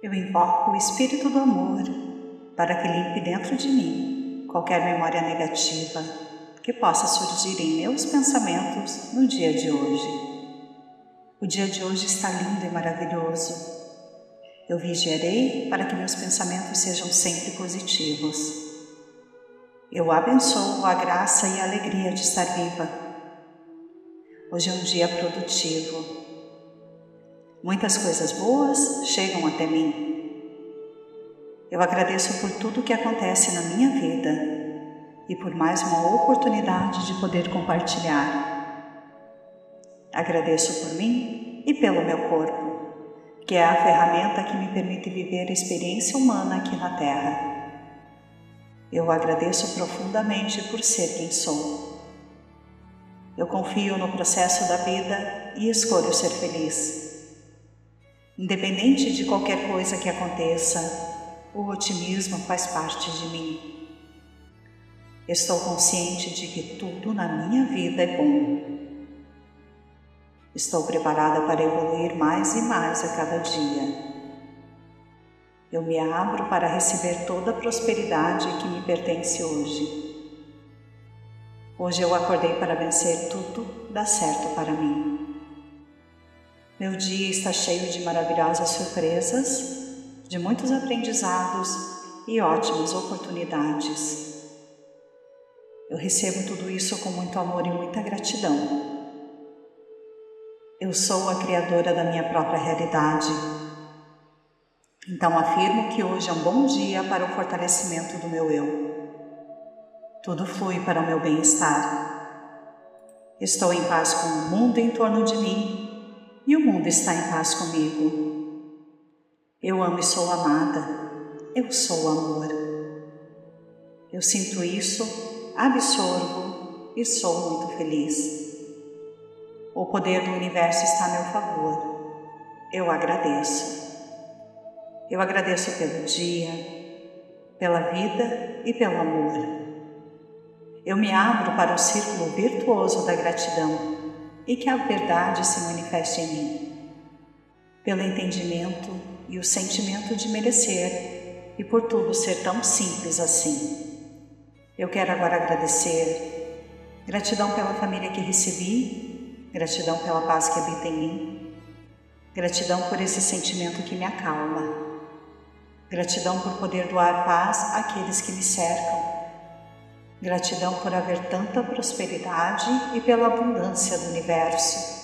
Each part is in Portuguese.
Eu invoco o Espírito do Amor para que limpe dentro de mim qualquer memória negativa que possa surgir em meus pensamentos no dia de hoje. O dia de hoje está lindo e maravilhoso. Eu vigiarei para que meus pensamentos sejam sempre positivos. Eu abençoo a graça e a alegria de estar viva. Hoje é um dia produtivo Muitas coisas boas chegam até mim. Eu agradeço por tudo que acontece na minha vida e por mais uma oportunidade de poder compartilhar. Agradeço por mim e pelo meu corpo, que é a ferramenta que me permite viver a experiência humana aqui na Terra. Eu agradeço profundamente por ser quem sou. Eu confio no processo da vida e escolho ser feliz. Independente de qualquer coisa que aconteça, o otimismo faz parte de mim. Estou consciente de que tudo na minha vida é bom. Estou preparada para evoluir mais e mais a cada dia. Eu me abro para receber toda a prosperidade que me pertence hoje. Hoje eu acordei para vencer tudo dá certo para mim. Meu dia está cheio de maravilhosas surpresas, de muitos aprendizados e ótimas oportunidades. Eu recebo tudo isso com muito amor e muita gratidão. Eu sou a criadora da minha própria realidade. Então afirmo que hoje é um bom dia para o fortalecimento do meu eu. Tudo flui para o meu bem-estar. Estou em paz com o mundo em torno de mim e o mundo está em paz comigo. Eu amo e sou amada, eu sou amor. Eu sinto isso, absorvo e sou muito feliz. O poder do universo está a meu favor. Eu agradeço. Eu agradeço pelo dia, pela vida e pelo amor. Eu me abro para o círculo virtuoso da gratidão e que a verdade se manifeste em mim, pelo entendimento e o sentimento de merecer e por tudo ser tão simples assim. Eu quero agora agradecer, gratidão pela família que recebi, gratidão pela paz que habita em mim, gratidão por esse sentimento que me acalma, gratidão por poder doar paz àqueles que me cercam Gratidão por haver tanta prosperidade e pela abundância do universo.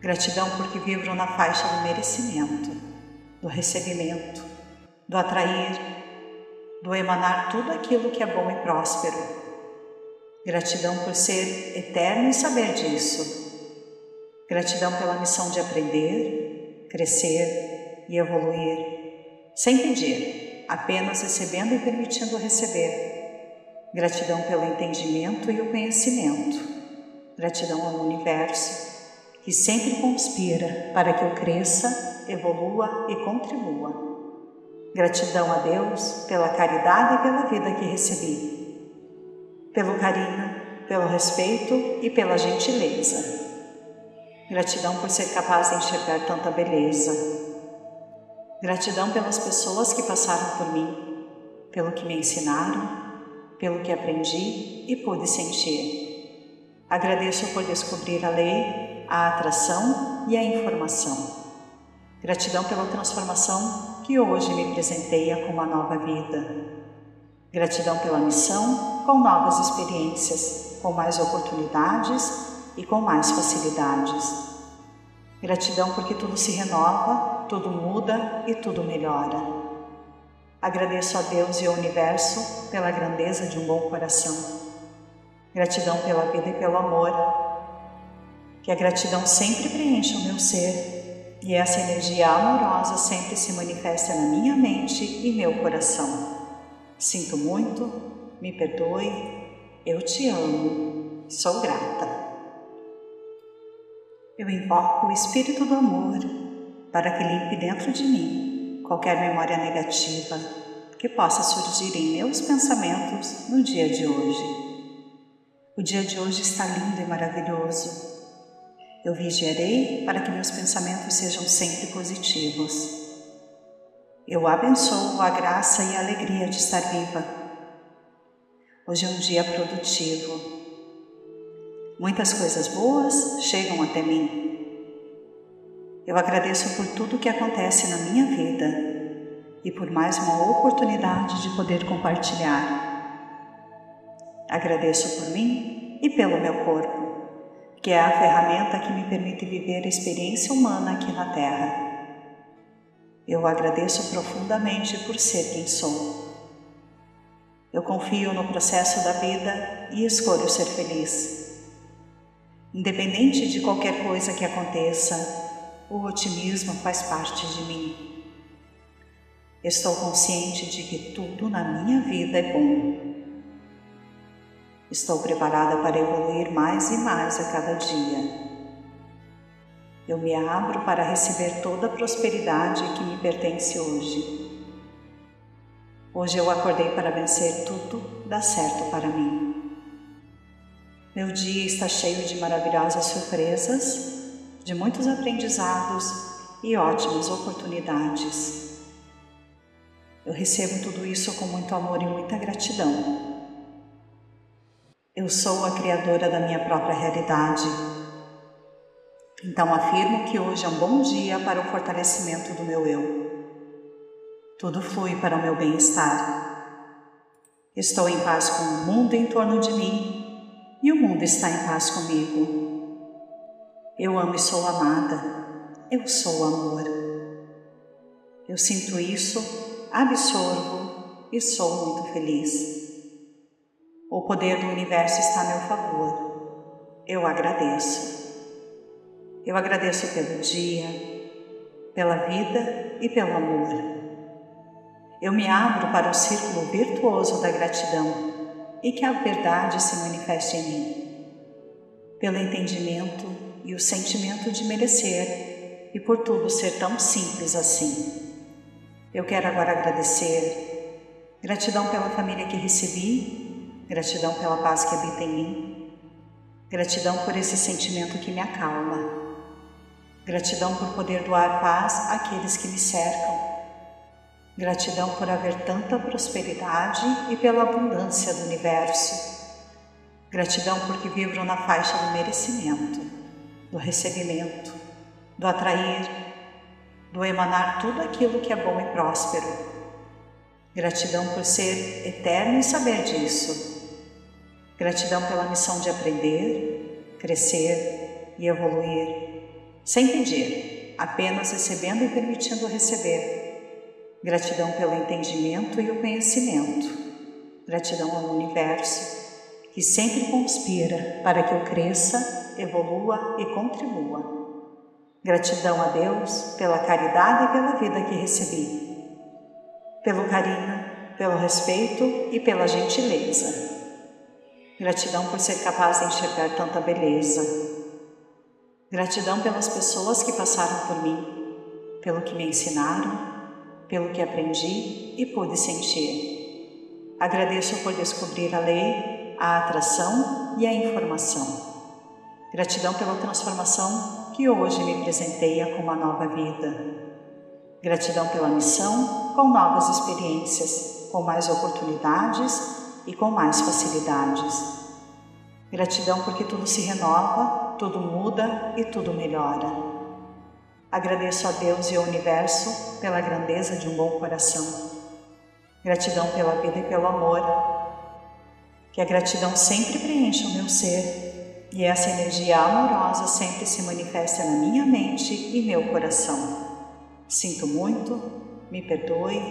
Gratidão porque vibro na faixa do merecimento, do recebimento, do atrair, do emanar tudo aquilo que é bom e próspero. Gratidão por ser eterno e saber disso. Gratidão pela missão de aprender, crescer e evoluir, sem pedir, apenas recebendo e permitindo receber Gratidão pelo entendimento e o conhecimento. Gratidão ao universo, que sempre conspira para que eu cresça, evolua e contribua. Gratidão a Deus pela caridade e pela vida que recebi, pelo carinho, pelo respeito e pela gentileza. Gratidão por ser capaz de enxergar tanta beleza. Gratidão pelas pessoas que passaram por mim, pelo que me ensinaram pelo que aprendi e pude sentir. Agradeço por descobrir a lei, a atração e a informação. Gratidão pela transformação que hoje me presenteia com uma nova vida. Gratidão pela missão, com novas experiências, com mais oportunidades e com mais facilidades. Gratidão porque tudo se renova, tudo muda e tudo melhora. Agradeço a Deus e ao universo pela grandeza de um bom coração. Gratidão pela vida e pelo amor. Que a gratidão sempre preencha o meu ser e essa energia amorosa sempre se manifesta na minha mente e meu coração. Sinto muito, me perdoe, eu te amo, sou grata. Eu invoco o Espírito do Amor para que limpe dentro de mim qualquer memória negativa que possa surgir em meus pensamentos no dia de hoje. O dia de hoje está lindo e maravilhoso. Eu vigiarei para que meus pensamentos sejam sempre positivos. Eu abençoo a graça e a alegria de estar viva. Hoje é um dia produtivo. Muitas coisas boas chegam até mim. Eu agradeço por tudo que acontece na minha vida e por mais uma oportunidade de poder compartilhar. Agradeço por mim e pelo meu corpo, que é a ferramenta que me permite viver a experiência humana aqui na Terra. Eu agradeço profundamente por ser quem sou. Eu confio no processo da vida e escolho ser feliz. Independente de qualquer coisa que aconteça, o otimismo faz parte de mim. Estou consciente de que tudo na minha vida é bom. Estou preparada para evoluir mais e mais a cada dia. Eu me abro para receber toda a prosperidade que me pertence hoje. Hoje eu acordei para vencer tudo dá certo para mim. Meu dia está cheio de maravilhosas surpresas, de muitos aprendizados e ótimas oportunidades. Eu recebo tudo isso com muito amor e muita gratidão. Eu sou a criadora da minha própria realidade então afirmo que hoje é um bom dia para o fortalecimento do meu eu. Tudo flui para o meu bem-estar. Estou em paz com o mundo em torno de mim e o mundo está em paz comigo. Eu amo e sou amada. Eu sou amor. Eu sinto isso, absorvo e sou muito feliz. O poder do universo está a meu favor. Eu agradeço. Eu agradeço pelo dia, pela vida e pelo amor. Eu me abro para o círculo virtuoso da gratidão e que a verdade se manifeste em mim. Pelo entendimento e o sentimento de merecer e por tudo ser tão simples assim. Eu quero agora agradecer. Gratidão pela família que recebi, gratidão pela paz que habita em mim, gratidão por esse sentimento que me acalma Gratidão por poder doar paz àqueles que me cercam. Gratidão por haver tanta prosperidade e pela abundância do universo. Gratidão porque vibro na faixa do merecimento, do recebimento, do atrair, do emanar tudo aquilo que é bom e próspero. Gratidão por ser eterno e saber disso. Gratidão pela missão de aprender, crescer e evoluir sem pedir, apenas recebendo e permitindo receber. Gratidão pelo entendimento e o conhecimento. Gratidão ao universo, que sempre conspira para que eu cresça, evolua e contribua. Gratidão a Deus pela caridade e pela vida que recebi, pelo carinho, pelo respeito e pela gentileza. Gratidão por ser capaz de enxergar tanta beleza, Gratidão pelas pessoas que passaram por mim, pelo que me ensinaram, pelo que aprendi e pude sentir. Agradeço por descobrir a lei, a atração e a informação. Gratidão pela transformação que hoje me presenteia com uma nova vida. Gratidão pela missão, com novas experiências, com mais oportunidades e com mais facilidades. Gratidão porque tudo se renova, tudo muda e tudo melhora. Agradeço a Deus e ao universo pela grandeza de um bom coração. Gratidão pela vida e pelo amor. Que a gratidão sempre preencha o meu ser e essa energia amorosa sempre se manifesta na minha mente e meu coração. Sinto muito, me perdoe,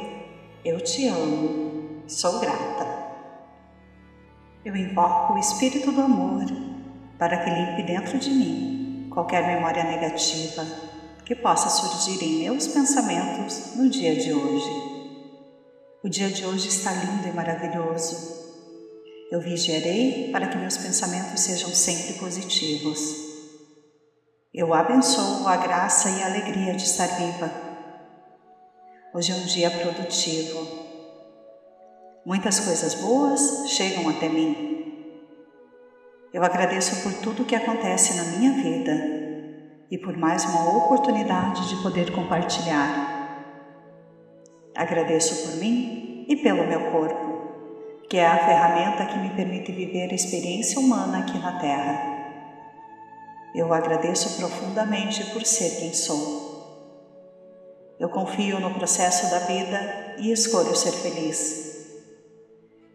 eu te amo, sou grata. Eu invoco o Espírito do Amor para que limpe dentro de mim qualquer memória negativa que possa surgir em meus pensamentos no dia de hoje. O dia de hoje está lindo e maravilhoso. Eu vigiarei para que meus pensamentos sejam sempre positivos. Eu abençoo a graça e a alegria de estar viva. Hoje é um dia produtivo Muitas coisas boas chegam até mim. Eu agradeço por tudo que acontece na minha vida e por mais uma oportunidade de poder compartilhar. Agradeço por mim e pelo meu corpo, que é a ferramenta que me permite viver a experiência humana aqui na Terra. Eu agradeço profundamente por ser quem sou. Eu confio no processo da vida e escolho ser feliz.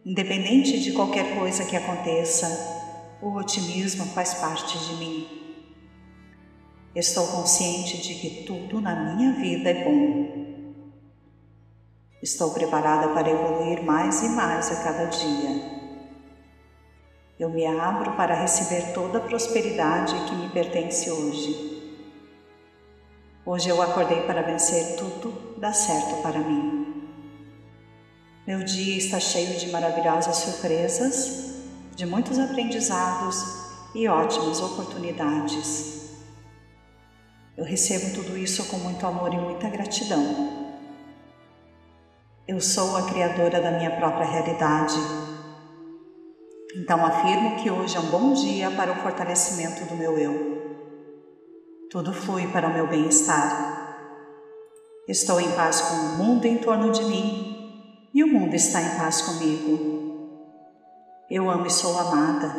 Independente de qualquer coisa que aconteça, o otimismo faz parte de mim. Estou consciente de que tudo na minha vida é bom. Estou preparada para evoluir mais e mais a cada dia. Eu me abro para receber toda a prosperidade que me pertence hoje. Hoje eu acordei para vencer tudo, dá certo para mim. Meu dia está cheio de maravilhosas surpresas, de muitos aprendizados e ótimas oportunidades. Eu recebo tudo isso com muito amor e muita gratidão. Eu sou a criadora da minha própria realidade então afirmo que hoje é um bom dia para o fortalecimento do meu eu. Tudo flui para o meu bem-estar. Estou em paz com o mundo em torno de mim e o mundo está em paz comigo. Eu amo e sou amada.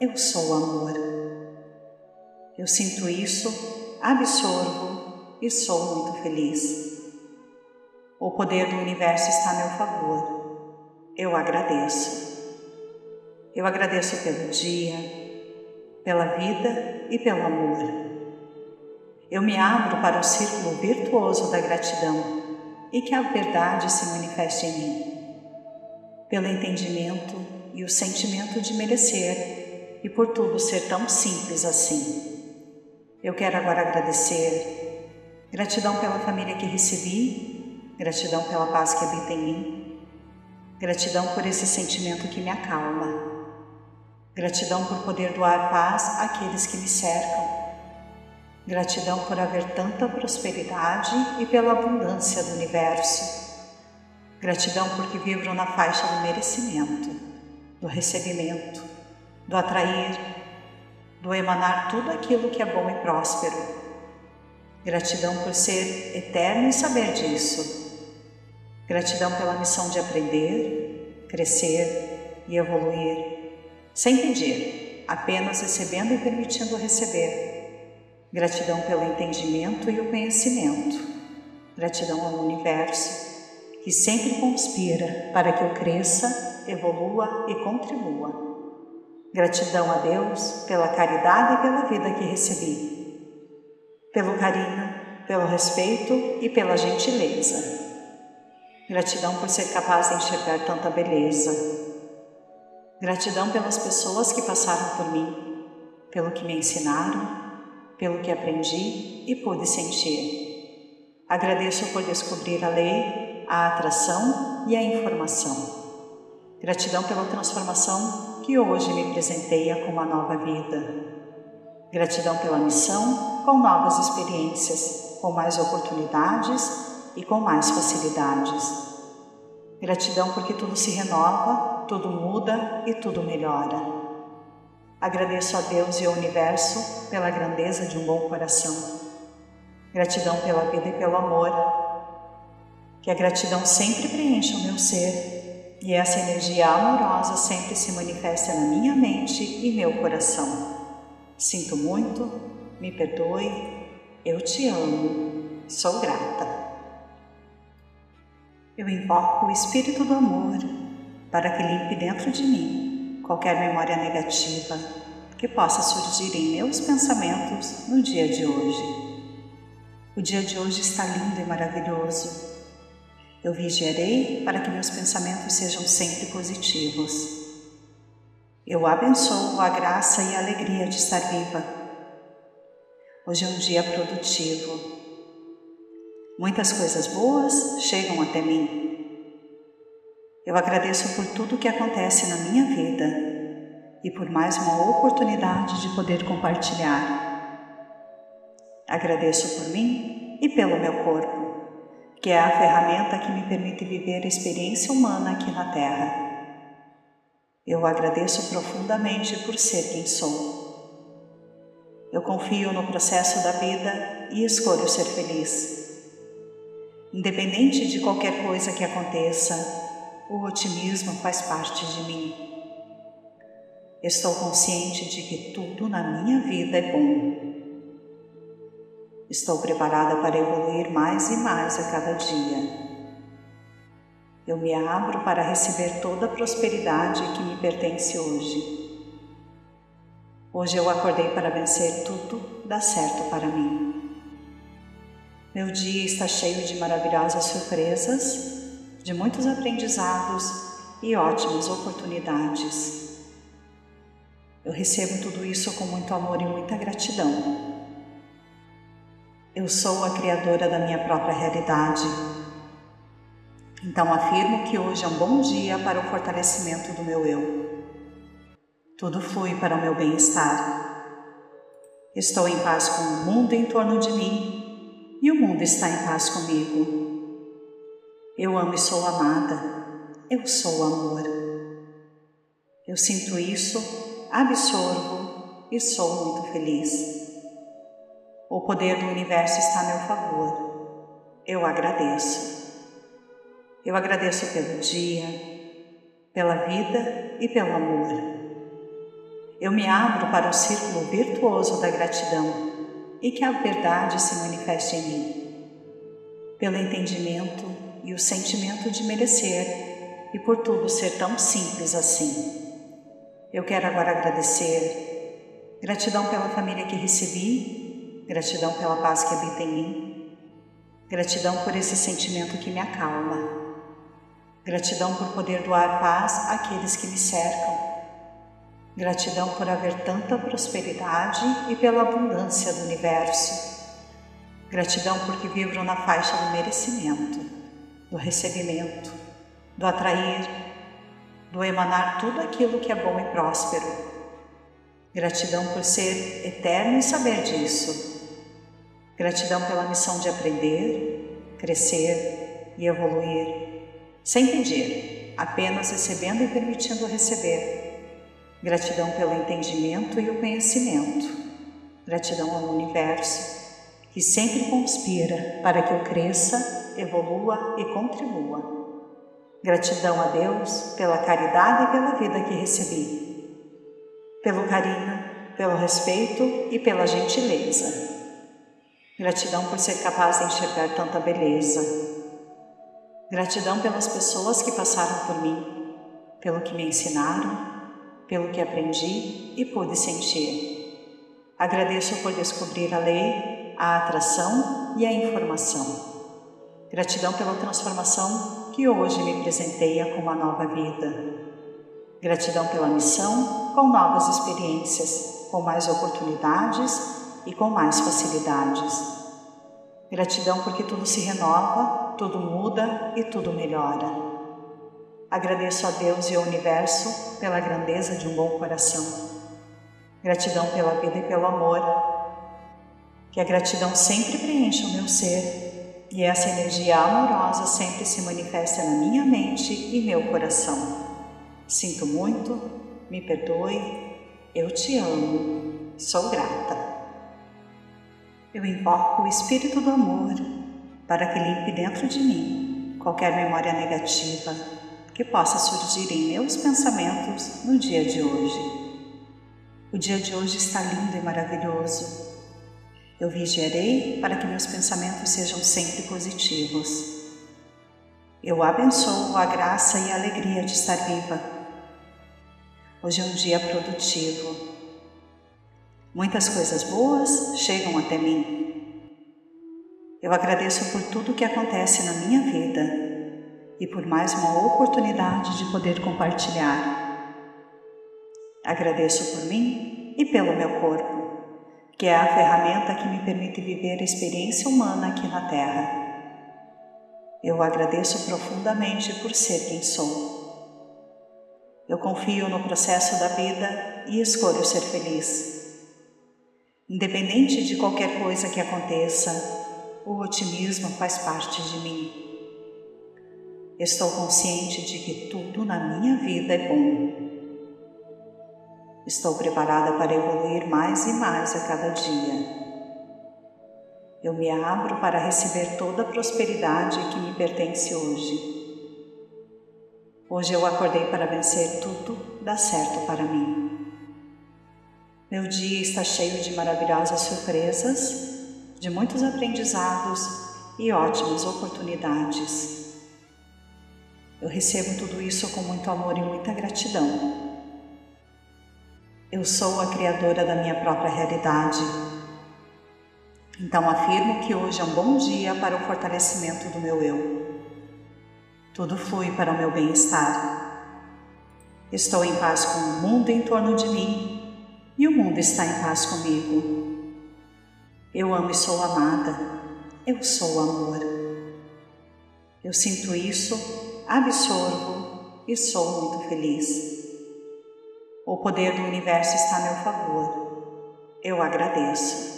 Eu sou amor. Eu sinto isso, absorvo e sou muito feliz. O poder do universo está a meu favor. Eu agradeço. Eu agradeço pelo dia, pela vida e pelo amor. Eu me abro para o círculo virtuoso da gratidão e que a verdade se manifeste em mim. Pelo entendimento e o sentimento de merecer e por tudo ser tão simples assim. Eu quero agora agradecer. Gratidão pela família que recebi, gratidão pela paz que habita em mim, gratidão por esse sentimento que me acalma Gratidão por poder doar paz àqueles que me cercam. Gratidão por haver tanta prosperidade e pela abundância do universo. Gratidão porque vibro na faixa do merecimento, do recebimento, do atrair, do emanar tudo aquilo que é bom e próspero. Gratidão por ser eterno e saber disso. Gratidão pela missão de aprender, crescer e evoluir sem pedir, apenas recebendo e permitindo receber. Gratidão pelo entendimento e o conhecimento. Gratidão ao universo, que sempre conspira para que eu cresça, evolua e contribua. Gratidão a Deus pela caridade e pela vida que recebi, pelo carinho, pelo respeito e pela gentileza. Gratidão por ser capaz de enxergar tanta beleza, Gratidão pelas pessoas que passaram por mim, pelo que me ensinaram, pelo que aprendi e pude sentir. Agradeço por descobrir a lei, a atração e a informação. Gratidão pela transformação que hoje me presenteia com uma nova vida. Gratidão pela missão, com novas experiências, com mais oportunidades e com mais facilidades. Gratidão porque tudo se renova tudo muda e tudo melhora. Agradeço a Deus e ao universo pela grandeza de um bom coração. Gratidão pela vida e pelo amor. Que a gratidão sempre preencha o meu ser e essa energia amorosa sempre se manifesta na minha mente e meu coração. Sinto muito, me perdoe, eu te amo, sou grata. Eu invoco o Espírito do Amor para que limpe dentro de mim qualquer memória negativa que possa surgir em meus pensamentos no dia de hoje. O dia de hoje está lindo e maravilhoso. Eu vigiarei para que meus pensamentos sejam sempre positivos. Eu abençoo a graça e a alegria de estar viva. Hoje é um dia produtivo. Muitas coisas boas chegam até mim eu agradeço por tudo que acontece na minha vida e por mais uma oportunidade de poder compartilhar. Agradeço por mim e pelo meu corpo, que é a ferramenta que me permite viver a experiência humana aqui na Terra. Eu agradeço profundamente por ser quem sou. Eu confio no processo da vida e escolho ser feliz. Independente de qualquer coisa que aconteça, o otimismo faz parte de mim. Estou consciente de que tudo na minha vida é bom. Estou preparada para evoluir mais e mais a cada dia. Eu me abro para receber toda a prosperidade que me pertence hoje. Hoje eu acordei para vencer tudo, dá certo para mim. Meu dia está cheio de maravilhosas surpresas, de muitos aprendizados e ótimas oportunidades. Eu recebo tudo isso com muito amor e muita gratidão. Eu sou a criadora da minha própria realidade então afirmo que hoje é um bom dia para o fortalecimento do meu eu. Tudo flui para o meu bem-estar. Estou em paz com o mundo em torno de mim e o mundo está em paz comigo. Eu amo e sou amada. Eu sou amor. Eu sinto isso, absorvo e sou muito feliz. O poder do universo está a meu favor. Eu agradeço. Eu agradeço pelo dia, pela vida e pelo amor. Eu me abro para o círculo virtuoso da gratidão e que a verdade se manifeste em mim. Pelo entendimento e o sentimento de merecer e por tudo ser tão simples assim. Eu quero agora agradecer. Gratidão pela família que recebi, gratidão pela paz que habita em mim, gratidão por esse sentimento que me acalma Gratidão por poder doar paz àqueles que me cercam. Gratidão por haver tanta prosperidade e pela abundância do universo. Gratidão porque vibro na faixa do merecimento, do recebimento, do atrair, do emanar tudo aquilo que é bom e próspero. Gratidão por ser eterno e saber disso. Gratidão pela missão de aprender, crescer e evoluir sem pedir, apenas recebendo e permitindo receber. Gratidão pelo entendimento e o conhecimento. Gratidão ao universo, que sempre conspira para que eu cresça, evolua e contribua. Gratidão a Deus pela caridade e pela vida que recebi, pelo carinho, pelo respeito e pela gentileza. Gratidão por ser capaz de enxergar tanta beleza, Gratidão pelas pessoas que passaram por mim, pelo que me ensinaram, pelo que aprendi e pude sentir. Agradeço por descobrir a lei, a atração e a informação. Gratidão pela transformação que hoje me presenteia com uma nova vida. Gratidão pela missão, com novas experiências, com mais oportunidades e com mais facilidades. Gratidão porque tudo se renova tudo muda e tudo melhora. Agradeço a Deus e ao universo pela grandeza de um bom coração. Gratidão pela vida e pelo amor. Que a gratidão sempre preencha o meu ser e essa energia amorosa sempre se manifesta na minha mente e meu coração. Sinto muito, me perdoe, eu te amo, sou grata. Eu invoco o Espírito do Amor para que limpe dentro de mim qualquer memória negativa que possa surgir em meus pensamentos no dia de hoje. O dia de hoje está lindo e maravilhoso. Eu vigiarei para que meus pensamentos sejam sempre positivos. Eu abençoo a graça e a alegria de estar viva. Hoje é um dia produtivo. Muitas coisas boas chegam até mim eu agradeço por tudo que acontece na minha vida e por mais uma oportunidade de poder compartilhar. Agradeço por mim e pelo meu corpo, que é a ferramenta que me permite viver a experiência humana aqui na Terra. Eu agradeço profundamente por ser quem sou. Eu confio no processo da vida e escolho ser feliz. Independente de qualquer coisa que aconteça, o otimismo faz parte de mim. Estou consciente de que tudo na minha vida é bom. Estou preparada para evoluir mais e mais a cada dia. Eu me abro para receber toda a prosperidade que me pertence hoje. Hoje eu acordei para vencer tudo dá certo para mim. Meu dia está cheio de maravilhosas surpresas, de muitos aprendizados e ótimas oportunidades. Eu recebo tudo isso com muito amor e muita gratidão. Eu sou a criadora da minha própria realidade. Então afirmo que hoje é um bom dia para o fortalecimento do meu eu. Tudo flui para o meu bem-estar. Estou em paz com o mundo em torno de mim e o mundo está em paz comigo. Eu amo e sou amada. Eu sou amor. Eu sinto isso, absorvo e sou muito feliz. O poder do universo está a meu favor. Eu agradeço.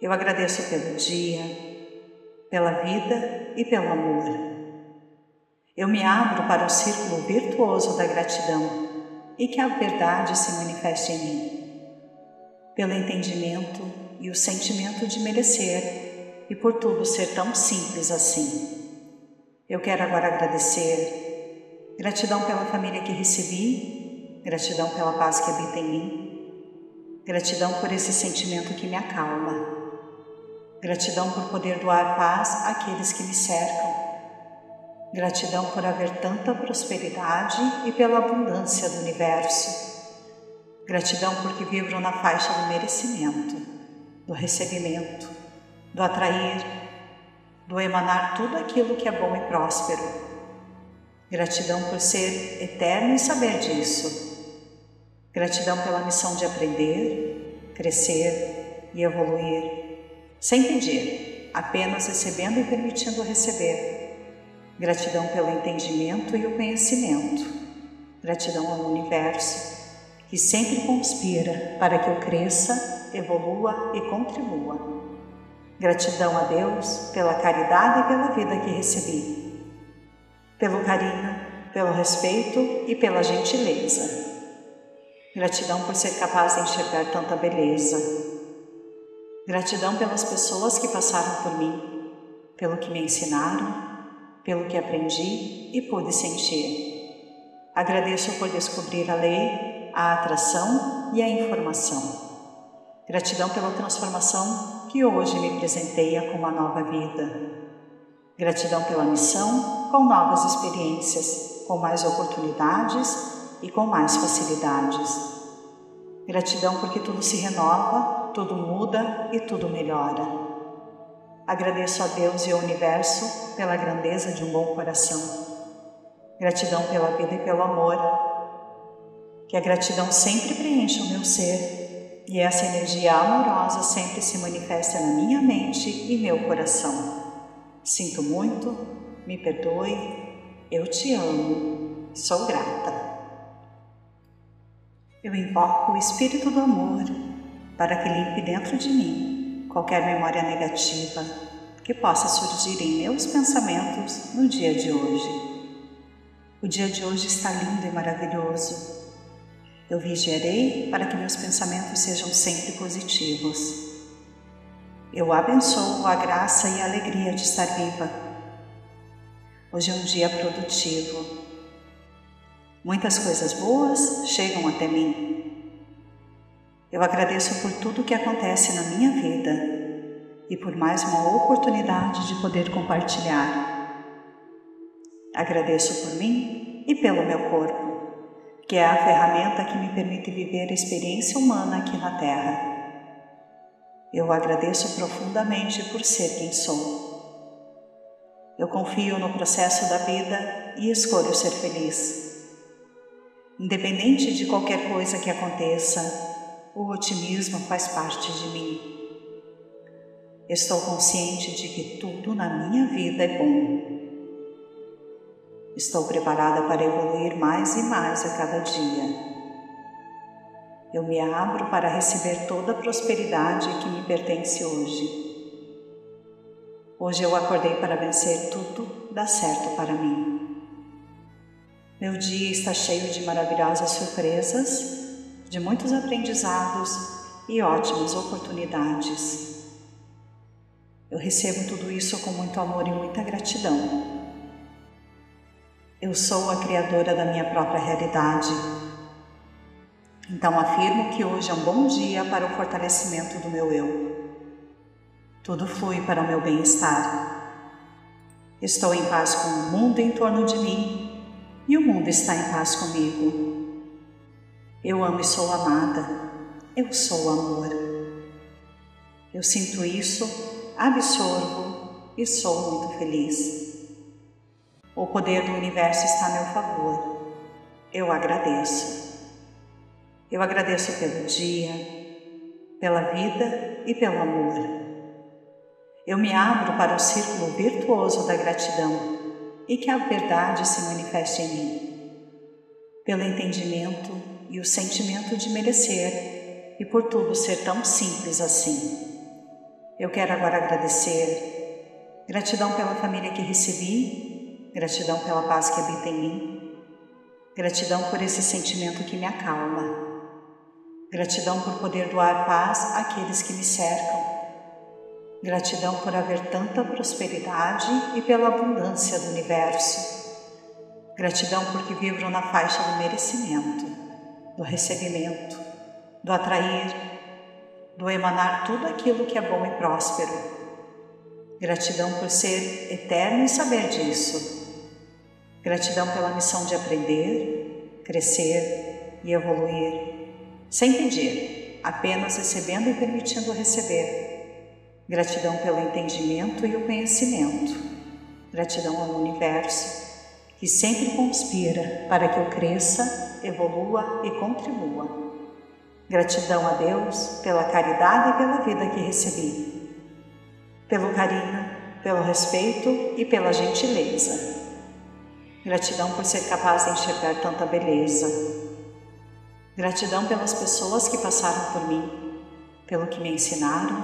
Eu agradeço pelo dia, pela vida e pelo amor. Eu me abro para o círculo virtuoso da gratidão e que a verdade se manifeste em mim. Pelo entendimento e o sentimento de merecer e por tudo ser tão simples assim. Eu quero agora agradecer. Gratidão pela família que recebi, gratidão pela paz que habita em mim, gratidão por esse sentimento que me acalma, gratidão por poder doar paz àqueles que me cercam Gratidão por haver tanta prosperidade e pela abundância do universo. Gratidão porque vibro na faixa do merecimento, do recebimento, do atrair, do emanar tudo aquilo que é bom e próspero. Gratidão por ser eterno e saber disso. Gratidão pela missão de aprender, crescer e evoluir, sem pedir, apenas recebendo e permitindo receber Gratidão pelo entendimento e o conhecimento. Gratidão ao universo, que sempre conspira para que eu cresça, evolua e contribua. Gratidão a Deus pela caridade e pela vida que recebi, pelo carinho, pelo respeito e pela gentileza. Gratidão por ser capaz de enxergar tanta beleza. Gratidão pelas pessoas que passaram por mim, pelo que me ensinaram pelo que aprendi e pude sentir. Agradeço por descobrir a lei, a atração e a informação. Gratidão pela transformação que hoje me presenteia com uma nova vida. Gratidão pela missão com novas experiências, com mais oportunidades e com mais facilidades. Gratidão porque tudo se renova, tudo muda e tudo melhora. Agradeço a Deus e ao universo pela grandeza de um bom coração. Gratidão pela vida e pelo amor. Que a gratidão sempre preencha o meu ser e essa energia amorosa sempre se manifesta na minha mente e meu coração. Sinto muito, me perdoe, eu te amo, sou grata. Eu invoco o Espírito do Amor para que limpe dentro de mim qualquer memória negativa que possa surgir em meus pensamentos no dia de hoje. O dia de hoje está lindo e maravilhoso. Eu vigiarei para que meus pensamentos sejam sempre positivos. Eu abençoo a graça e a alegria de estar viva. Hoje é um dia produtivo. Muitas coisas boas chegam até mim. Eu agradeço por tudo que acontece na minha vida e por mais uma oportunidade de poder compartilhar. Agradeço por mim e pelo meu corpo, que é a ferramenta que me permite viver a experiência humana aqui na Terra. Eu agradeço profundamente por ser quem sou. Eu confio no processo da vida e escolho ser feliz. Independente de qualquer coisa que aconteça, o otimismo faz parte de mim. Estou consciente de que tudo na minha vida é bom. Estou preparada para evoluir mais e mais a cada dia. Eu me abro para receber toda a prosperidade que me pertence hoje. Hoje eu acordei para vencer tudo, dá certo para mim. Meu dia está cheio de maravilhosas surpresas de muitos aprendizados e ótimas oportunidades. Eu recebo tudo isso com muito amor e muita gratidão. Eu sou a criadora da minha própria realidade. Então afirmo que hoje é um bom dia para o fortalecimento do meu eu. Tudo flui para o meu bem-estar. Estou em paz com o mundo em torno de mim e o mundo está em paz comigo. Eu amo e sou amada. Eu sou amor. Eu sinto isso, absorvo e sou muito feliz. O poder do universo está a meu favor. Eu agradeço. Eu agradeço pelo dia, pela vida e pelo amor. Eu me abro para o círculo virtuoso da gratidão e que a verdade se manifeste em mim. Pelo entendimento e o sentimento de merecer e por tudo ser tão simples assim. Eu quero agora agradecer. Gratidão pela família que recebi Gratidão pela paz que habita em mim. Gratidão por esse sentimento que me acalma. Gratidão por poder doar paz àqueles que me cercam. Gratidão por haver tanta prosperidade e pela abundância do universo. Gratidão porque vibro na faixa do merecimento, do recebimento, do atrair, do emanar tudo aquilo que é bom e próspero. Gratidão por ser eterno e saber disso Gratidão pela missão de aprender, crescer e evoluir, sem pedir, apenas recebendo e permitindo receber. Gratidão pelo entendimento e o conhecimento. Gratidão ao universo, que sempre conspira para que eu cresça, evolua e contribua. Gratidão a Deus pela caridade e pela vida que recebi, pelo carinho, pelo respeito e pela gentileza. Gratidão por ser capaz de enxergar tanta beleza. Gratidão pelas pessoas que passaram por mim, pelo que me ensinaram,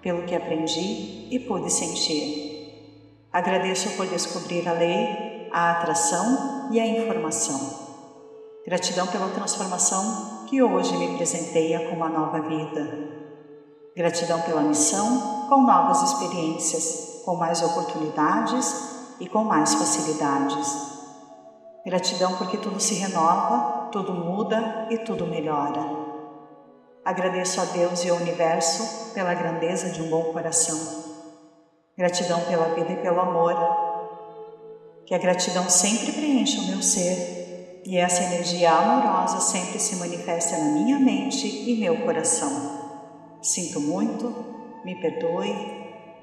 pelo que aprendi e pude sentir. Agradeço por descobrir a lei, a atração e a informação. Gratidão pela transformação que hoje me presenteia com uma nova vida. Gratidão pela missão, com novas experiências, com mais oportunidades e com mais facilidades. Gratidão porque tudo se renova, tudo muda e tudo melhora. Agradeço a Deus e ao universo pela grandeza de um bom coração. Gratidão pela vida e pelo amor. Que a gratidão sempre preencha o meu ser e essa energia amorosa sempre se manifesta na minha mente e meu coração. Sinto muito, me perdoe,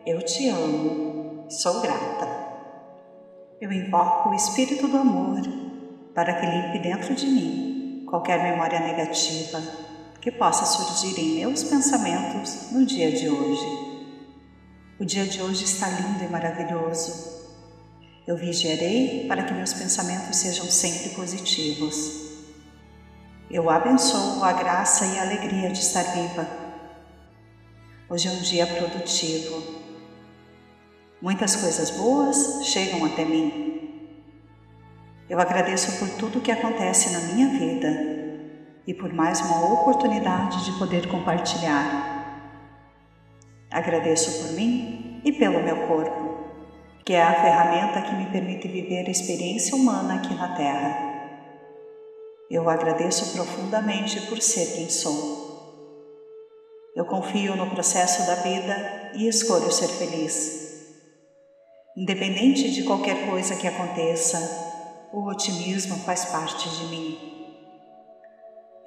eu te amo, sou grata eu invoco o Espírito do Amor para que limpe dentro de mim qualquer memória negativa que possa surgir em meus pensamentos no dia de hoje. O dia de hoje está lindo e maravilhoso. Eu vigiarei para que meus pensamentos sejam sempre positivos. Eu abençoo a graça e a alegria de estar viva. Hoje é um dia produtivo Muitas coisas boas chegam até mim. Eu agradeço por tudo que acontece na minha vida e por mais uma oportunidade de poder compartilhar. Agradeço por mim e pelo meu corpo, que é a ferramenta que me permite viver a experiência humana aqui na Terra. Eu agradeço profundamente por ser quem sou. Eu confio no processo da vida e escolho ser feliz. Independente de qualquer coisa que aconteça, o otimismo faz parte de mim.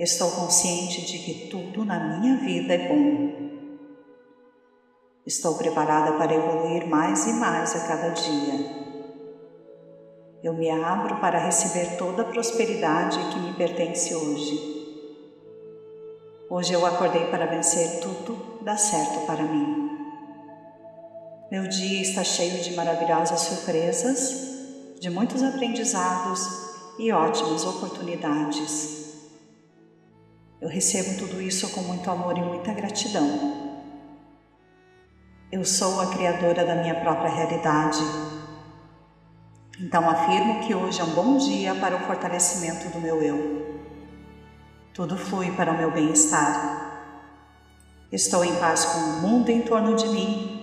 Estou consciente de que tudo na minha vida é bom. Estou preparada para evoluir mais e mais a cada dia. Eu me abro para receber toda a prosperidade que me pertence hoje. Hoje eu acordei para vencer tudo, dá certo para mim. Meu dia está cheio de maravilhosas surpresas, de muitos aprendizados e ótimas oportunidades. Eu recebo tudo isso com muito amor e muita gratidão. Eu sou a criadora da minha própria realidade. Então afirmo que hoje é um bom dia para o fortalecimento do meu eu. Tudo flui para o meu bem-estar. Estou em paz com o mundo em torno de mim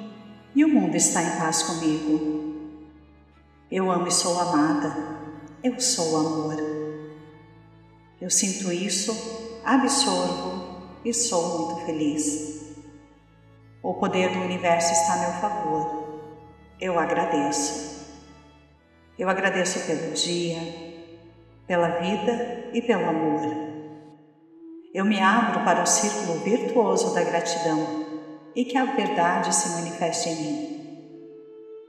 e o mundo está em paz comigo. Eu amo e sou amada, eu sou amor. Eu sinto isso, absorvo e sou muito feliz. O poder do universo está a meu favor. Eu agradeço. Eu agradeço pelo dia, pela vida e pelo amor. Eu me abro para o círculo virtuoso da gratidão e que a verdade se manifeste em mim.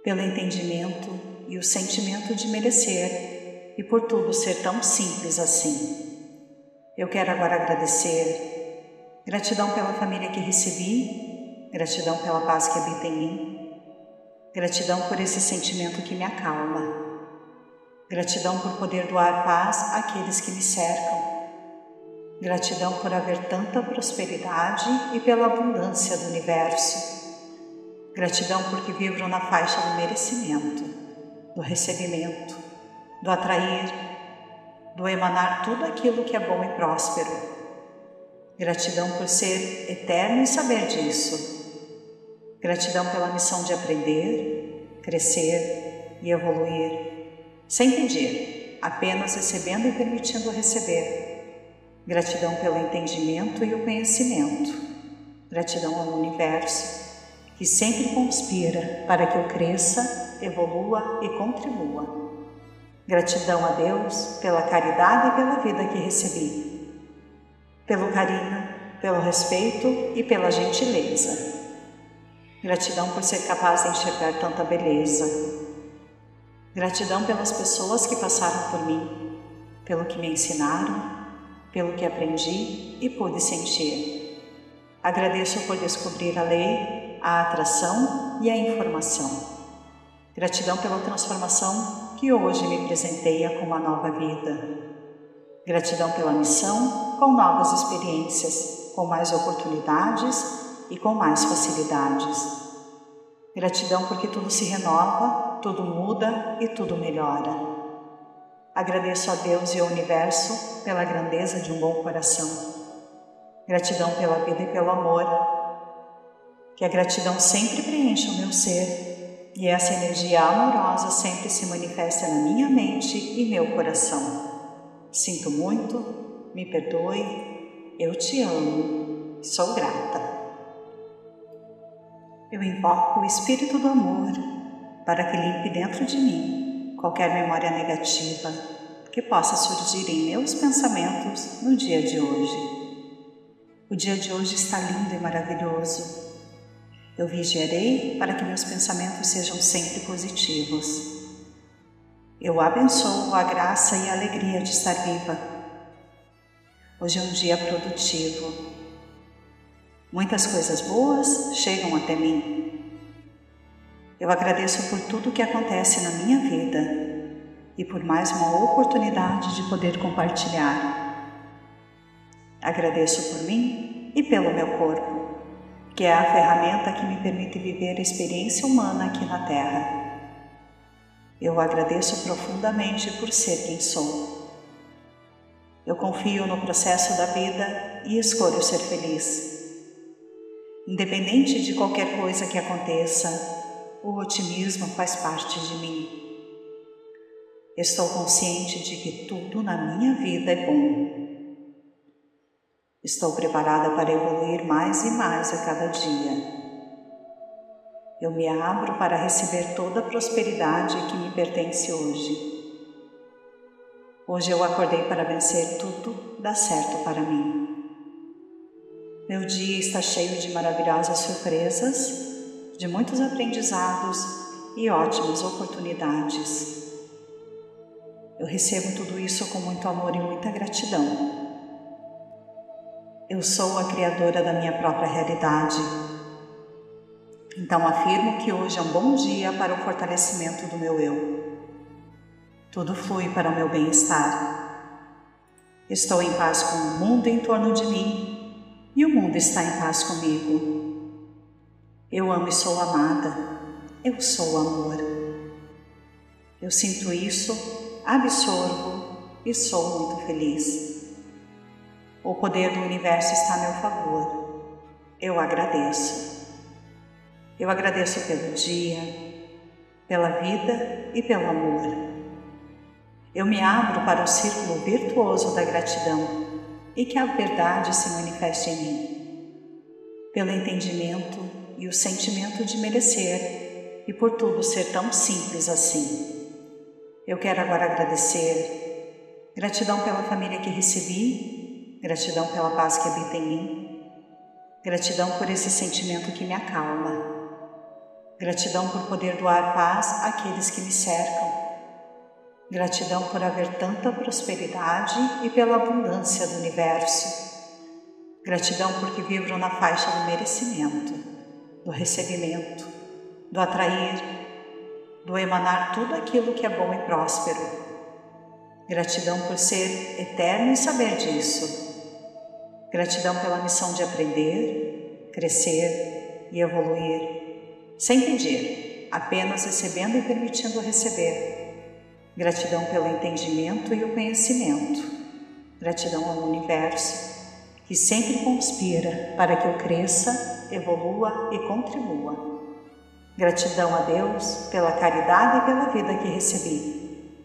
Pelo entendimento e o sentimento de merecer e por tudo ser tão simples assim. Eu quero agora agradecer. Gratidão pela família que recebi, gratidão pela paz que habita em mim, gratidão por esse sentimento que me acalma, gratidão por poder doar paz àqueles que me cercam Gratidão por haver tanta prosperidade e pela abundância do universo. Gratidão porque vibro na faixa do merecimento, do recebimento, do atrair, do emanar tudo aquilo que é bom e próspero. Gratidão por ser eterno e saber disso. Gratidão pela missão de aprender, crescer e evoluir, sem pedir, apenas recebendo e permitindo receber Gratidão pelo entendimento e o conhecimento. Gratidão ao universo, que sempre conspira para que eu cresça, evolua e contribua. Gratidão a Deus pela caridade e pela vida que recebi, pelo carinho, pelo respeito e pela gentileza. Gratidão por ser capaz de enxergar tanta beleza. Gratidão pelas pessoas que passaram por mim, pelo que me ensinaram pelo que aprendi e pude sentir. Agradeço por descobrir a lei, a atração e a informação. Gratidão pela transformação que hoje me presenteia com uma nova vida. Gratidão pela missão com novas experiências, com mais oportunidades e com mais facilidades. Gratidão porque tudo se renova, tudo muda e tudo melhora. Agradeço a Deus e ao universo pela grandeza de um bom coração. Gratidão pela vida e pelo amor. Que a gratidão sempre preencha o meu ser e essa energia amorosa sempre se manifesta na minha mente e meu coração. Sinto muito, me perdoe, eu te amo, sou grata. Eu invoco o Espírito do Amor para que limpe dentro de mim qualquer memória negativa que possa surgir em meus pensamentos no dia de hoje. O dia de hoje está lindo e maravilhoso. Eu vigiarei para que meus pensamentos sejam sempre positivos. Eu abençoo a graça e a alegria de estar viva. Hoje é um dia produtivo. Muitas coisas boas chegam até mim. Eu agradeço por tudo que acontece na minha vida e por mais uma oportunidade de poder compartilhar. Agradeço por mim e pelo meu corpo, que é a ferramenta que me permite viver a experiência humana aqui na Terra. Eu agradeço profundamente por ser quem sou. Eu confio no processo da vida e escolho ser feliz. Independente de qualquer coisa que aconteça, o otimismo faz parte de mim. Estou consciente de que tudo na minha vida é bom. Estou preparada para evoluir mais e mais a cada dia. Eu me abro para receber toda a prosperidade que me pertence hoje. Hoje eu acordei para vencer tudo, dá certo para mim. Meu dia está cheio de maravilhosas surpresas de muitos aprendizados e ótimas oportunidades. Eu recebo tudo isso com muito amor e muita gratidão. Eu sou a criadora da minha própria realidade. Então afirmo que hoje é um bom dia para o fortalecimento do meu eu. Tudo flui para o meu bem-estar. Estou em paz com o mundo em torno de mim e o mundo está em paz comigo. Eu amo e sou amada. Eu sou amor. Eu sinto isso, absorvo e sou muito feliz. O poder do universo está a meu favor. Eu agradeço. Eu agradeço pelo dia, pela vida e pelo amor. Eu me abro para o círculo virtuoso da gratidão e que a verdade se manifeste em mim. Pelo entendimento o sentimento de merecer e por tudo ser tão simples assim. Eu quero agora agradecer. Gratidão pela família que recebi, gratidão pela paz que habita em mim, gratidão por esse sentimento que me acalma Gratidão por poder doar paz àqueles que me cercam. Gratidão por haver tanta prosperidade e pela abundância do universo. Gratidão porque vibro na faixa do merecimento, do recebimento, do atrair, do emanar tudo aquilo que é bom e próspero. Gratidão por ser eterno e saber disso. Gratidão pela missão de aprender, crescer e evoluir sem pedir, apenas recebendo e permitindo receber. Gratidão pelo entendimento e o conhecimento. Gratidão ao universo, que sempre conspira para que eu cresça, evolua e contribua. Gratidão a Deus pela caridade e pela vida que recebi,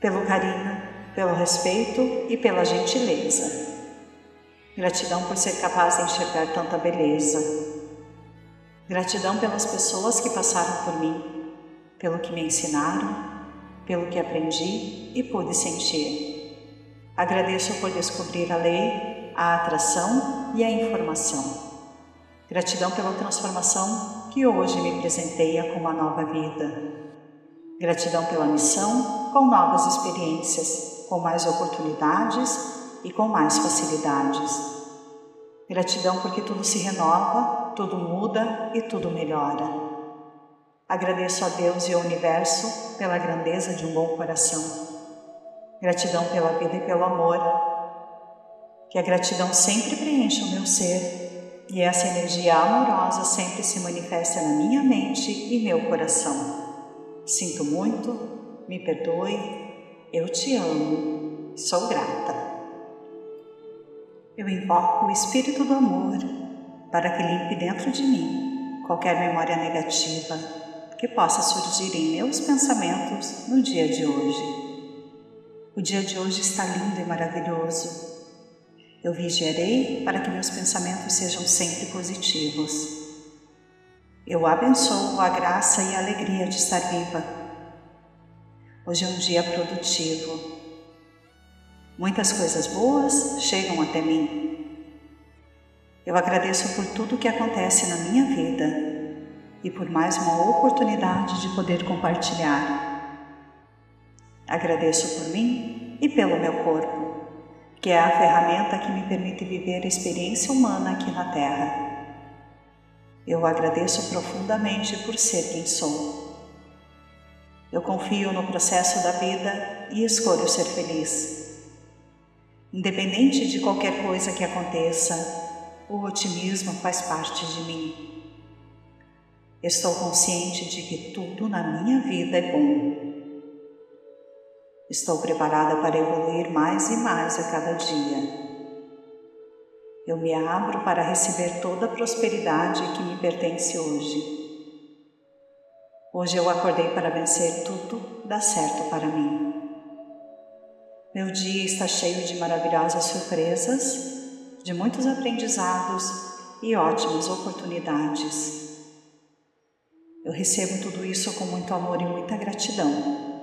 pelo carinho, pelo respeito e pela gentileza. Gratidão por ser capaz de enxergar tanta beleza, Gratidão pelas pessoas que passaram por mim, pelo que me ensinaram, pelo que aprendi e pude sentir. Agradeço por descobrir a lei, a atração e a informação. Gratidão pela transformação que hoje me presenteia com uma nova vida. Gratidão pela missão com novas experiências, com mais oportunidades e com mais facilidades. Gratidão porque tudo se renova tudo muda e tudo melhora. Agradeço a Deus e ao universo pela grandeza de um bom coração. Gratidão pela vida e pelo amor. Que a gratidão sempre preencha o meu ser e essa energia amorosa sempre se manifesta na minha mente e meu coração. Sinto muito, me perdoe, eu te amo, sou grata. Eu invoco o Espírito do Amor para que limpe dentro de mim qualquer memória negativa que possa surgir em meus pensamentos no dia de hoje. O dia de hoje está lindo e maravilhoso. Eu vigiarei para que meus pensamentos sejam sempre positivos. Eu abençoo a graça e a alegria de estar viva. Hoje é um dia produtivo. Muitas coisas boas chegam até mim eu agradeço por tudo que acontece na minha vida e por mais uma oportunidade de poder compartilhar. Agradeço por mim e pelo meu corpo, que é a ferramenta que me permite viver a experiência humana aqui na Terra. Eu agradeço profundamente por ser quem sou. Eu confio no processo da vida e escolho ser feliz. Independente de qualquer coisa que aconteça, o otimismo faz parte de mim. Estou consciente de que tudo na minha vida é bom. Estou preparada para evoluir mais e mais a cada dia. Eu me abro para receber toda a prosperidade que me pertence hoje. Hoje eu acordei para vencer tudo, dá certo para mim. Meu dia está cheio de maravilhosas surpresas de muitos aprendizados e ótimas oportunidades. Eu recebo tudo isso com muito amor e muita gratidão.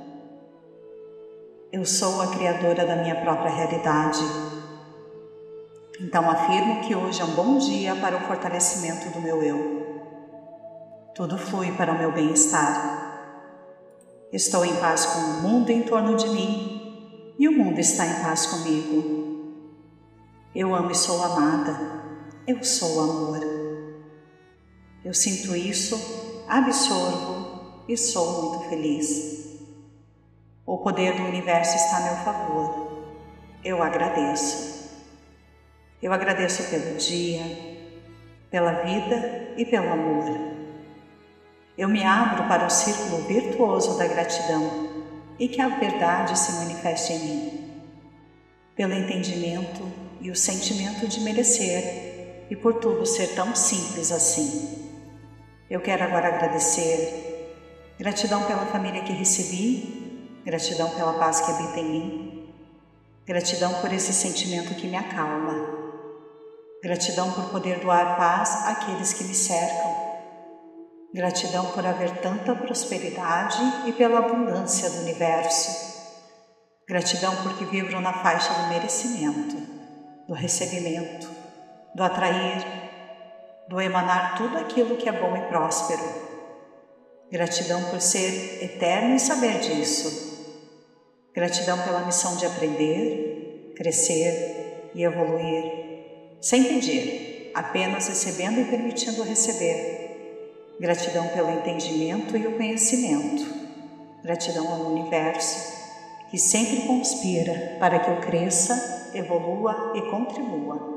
Eu sou a criadora da minha própria realidade. Então afirmo que hoje é um bom dia para o fortalecimento do meu eu. Tudo flui para o meu bem-estar. Estou em paz com o mundo em torno de mim e o mundo está em paz comigo. Eu amo e sou amada. Eu sou amor. Eu sinto isso, absorvo e sou muito feliz. O poder do universo está a meu favor. Eu agradeço. Eu agradeço pelo dia, pela vida e pelo amor. Eu me abro para o círculo virtuoso da gratidão e que a verdade se manifeste em mim. Pelo entendimento e o sentimento de merecer e por tudo ser tão simples assim. Eu quero agora agradecer. Gratidão pela família que recebi, gratidão pela paz que habita em mim, gratidão por esse sentimento que me acalma, gratidão por poder doar paz àqueles que me cercam, gratidão por haver tanta prosperidade e pela abundância do universo, gratidão porque vibro na faixa do merecimento, do recebimento, do atrair do emanar tudo aquilo que é bom e próspero. Gratidão por ser eterno e saber disso. Gratidão pela missão de aprender, crescer e evoluir, sem pedir, apenas recebendo e permitindo receber. Gratidão pelo entendimento e o conhecimento. Gratidão ao universo, que sempre conspira para que eu cresça, evolua e contribua.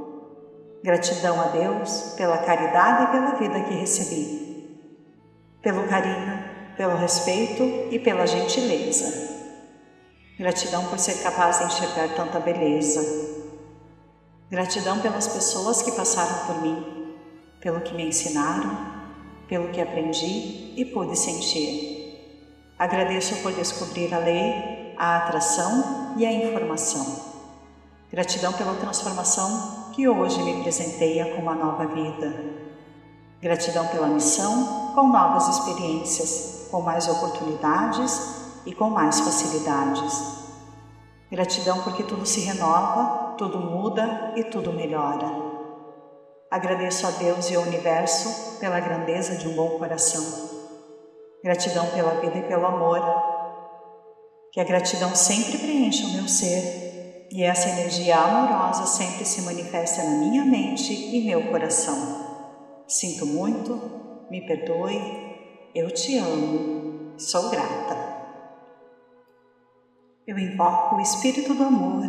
Gratidão a Deus pela caridade e pela vida que recebi, pelo carinho, pelo respeito e pela gentileza. Gratidão por ser capaz de enxergar tanta beleza. Gratidão pelas pessoas que passaram por mim, pelo que me ensinaram, pelo que aprendi e pude sentir. Agradeço por descobrir a lei, a atração e a informação. Gratidão pela transformação que hoje me presenteia com uma nova vida. Gratidão pela missão com novas experiências, com mais oportunidades e com mais facilidades. Gratidão porque tudo se renova, tudo muda e tudo melhora. Agradeço a Deus e ao universo pela grandeza de um bom coração. Gratidão pela vida e pelo amor. Que a gratidão sempre preencha o meu ser e essa energia amorosa sempre se manifesta na minha mente e meu coração. Sinto muito, me perdoe, eu te amo, sou grata. Eu invoco o Espírito do Amor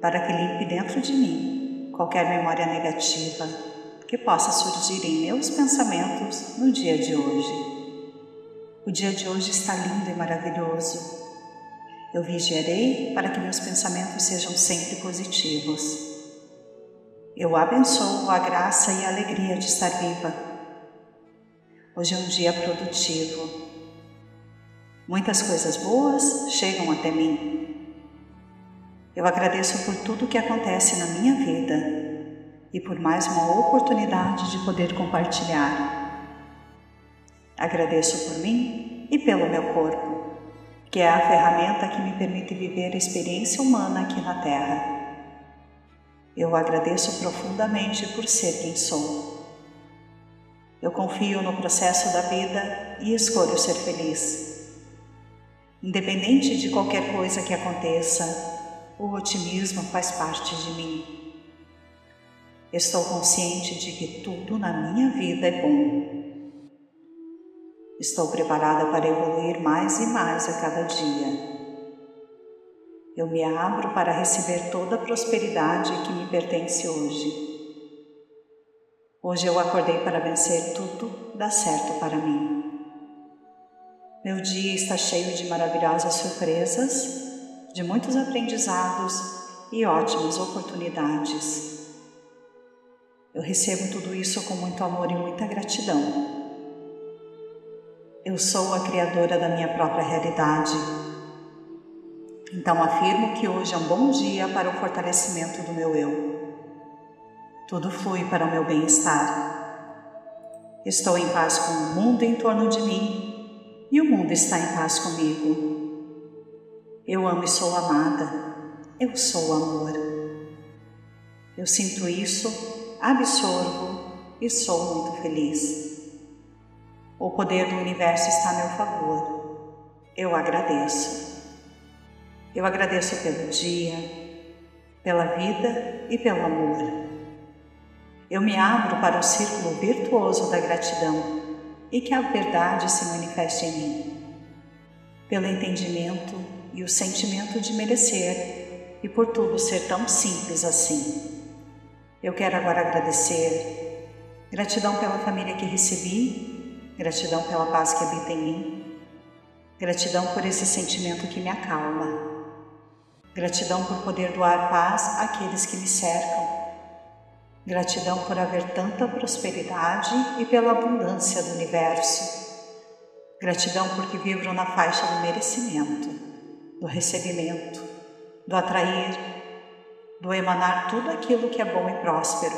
para que limpe dentro de mim qualquer memória negativa que possa surgir em meus pensamentos no dia de hoje. O dia de hoje está lindo e maravilhoso eu vigiarei para que meus pensamentos sejam sempre positivos. Eu abençoo a graça e a alegria de estar viva. Hoje é um dia produtivo. Muitas coisas boas chegam até mim. Eu agradeço por tudo que acontece na minha vida e por mais uma oportunidade de poder compartilhar. Agradeço por mim e pelo meu corpo que é a ferramenta que me permite viver a experiência humana aqui na Terra. Eu agradeço profundamente por ser quem sou. Eu confio no processo da vida e escolho ser feliz. Independente de qualquer coisa que aconteça, o otimismo faz parte de mim. Estou consciente de que tudo na minha vida é bom Estou preparada para evoluir mais e mais a cada dia. Eu me abro para receber toda a prosperidade que me pertence hoje. Hoje eu acordei para vencer tudo dá certo para mim. Meu dia está cheio de maravilhosas surpresas, de muitos aprendizados e ótimas oportunidades. Eu recebo tudo isso com muito amor e muita gratidão. Eu sou a criadora da minha própria realidade. Então afirmo que hoje é um bom dia para o fortalecimento do meu eu. Tudo flui para o meu bem-estar. Estou em paz com o mundo em torno de mim e o mundo está em paz comigo. Eu amo e sou amada. Eu sou amor. Eu sinto isso, absorvo e sou muito feliz. O poder do universo está a meu favor. Eu agradeço. Eu agradeço pelo dia, pela vida e pelo amor. Eu me abro para o círculo virtuoso da gratidão e que a verdade se manifeste em mim. Pelo entendimento e o sentimento de merecer e por tudo ser tão simples assim. Eu quero agora agradecer. Gratidão pela família que recebi Gratidão pela paz que habita em mim. Gratidão por esse sentimento que me acalma. Gratidão por poder doar paz àqueles que me cercam. Gratidão por haver tanta prosperidade e pela abundância do universo. Gratidão porque vibro na faixa do merecimento, do recebimento, do atrair, do emanar tudo aquilo que é bom e próspero.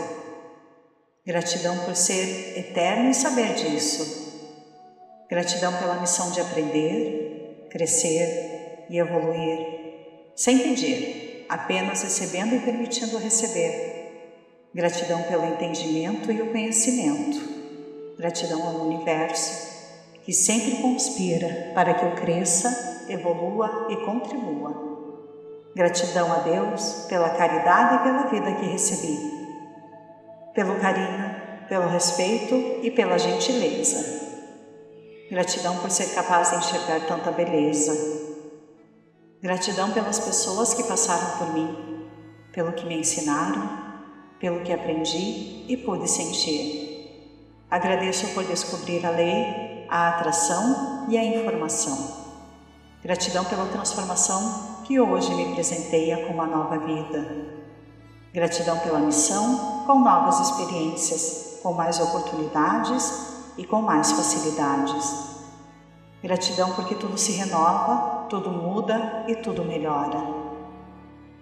Gratidão por ser eterno e saber disso. Gratidão pela missão de aprender, crescer e evoluir, sem pedir, apenas recebendo e permitindo receber Gratidão pelo entendimento e o conhecimento. Gratidão ao universo, que sempre conspira para que eu cresça, evolua e contribua. Gratidão a Deus pela caridade e pela vida que recebi, pelo carinho, pelo respeito e pela gentileza. Gratidão por ser capaz de enxergar tanta beleza. Gratidão pelas pessoas que passaram por mim, pelo que me ensinaram pelo que aprendi e pude sentir. Agradeço por descobrir a lei, a atração e a informação. Gratidão pela transformação que hoje me presenteia com uma nova vida. Gratidão pela missão, com novas experiências, com mais oportunidades e com mais facilidades. Gratidão porque tudo se renova, tudo muda e tudo melhora.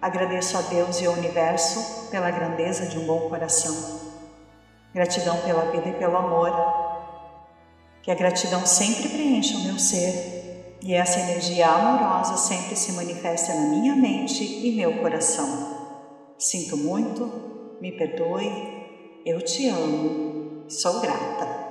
Agradeço a Deus e ao universo pela grandeza de um bom coração. Gratidão pela vida e pelo amor. Que a gratidão sempre preencha o meu ser e essa energia amorosa sempre se manifesta na minha mente e meu coração. Sinto muito, me perdoe, eu te amo, sou grata.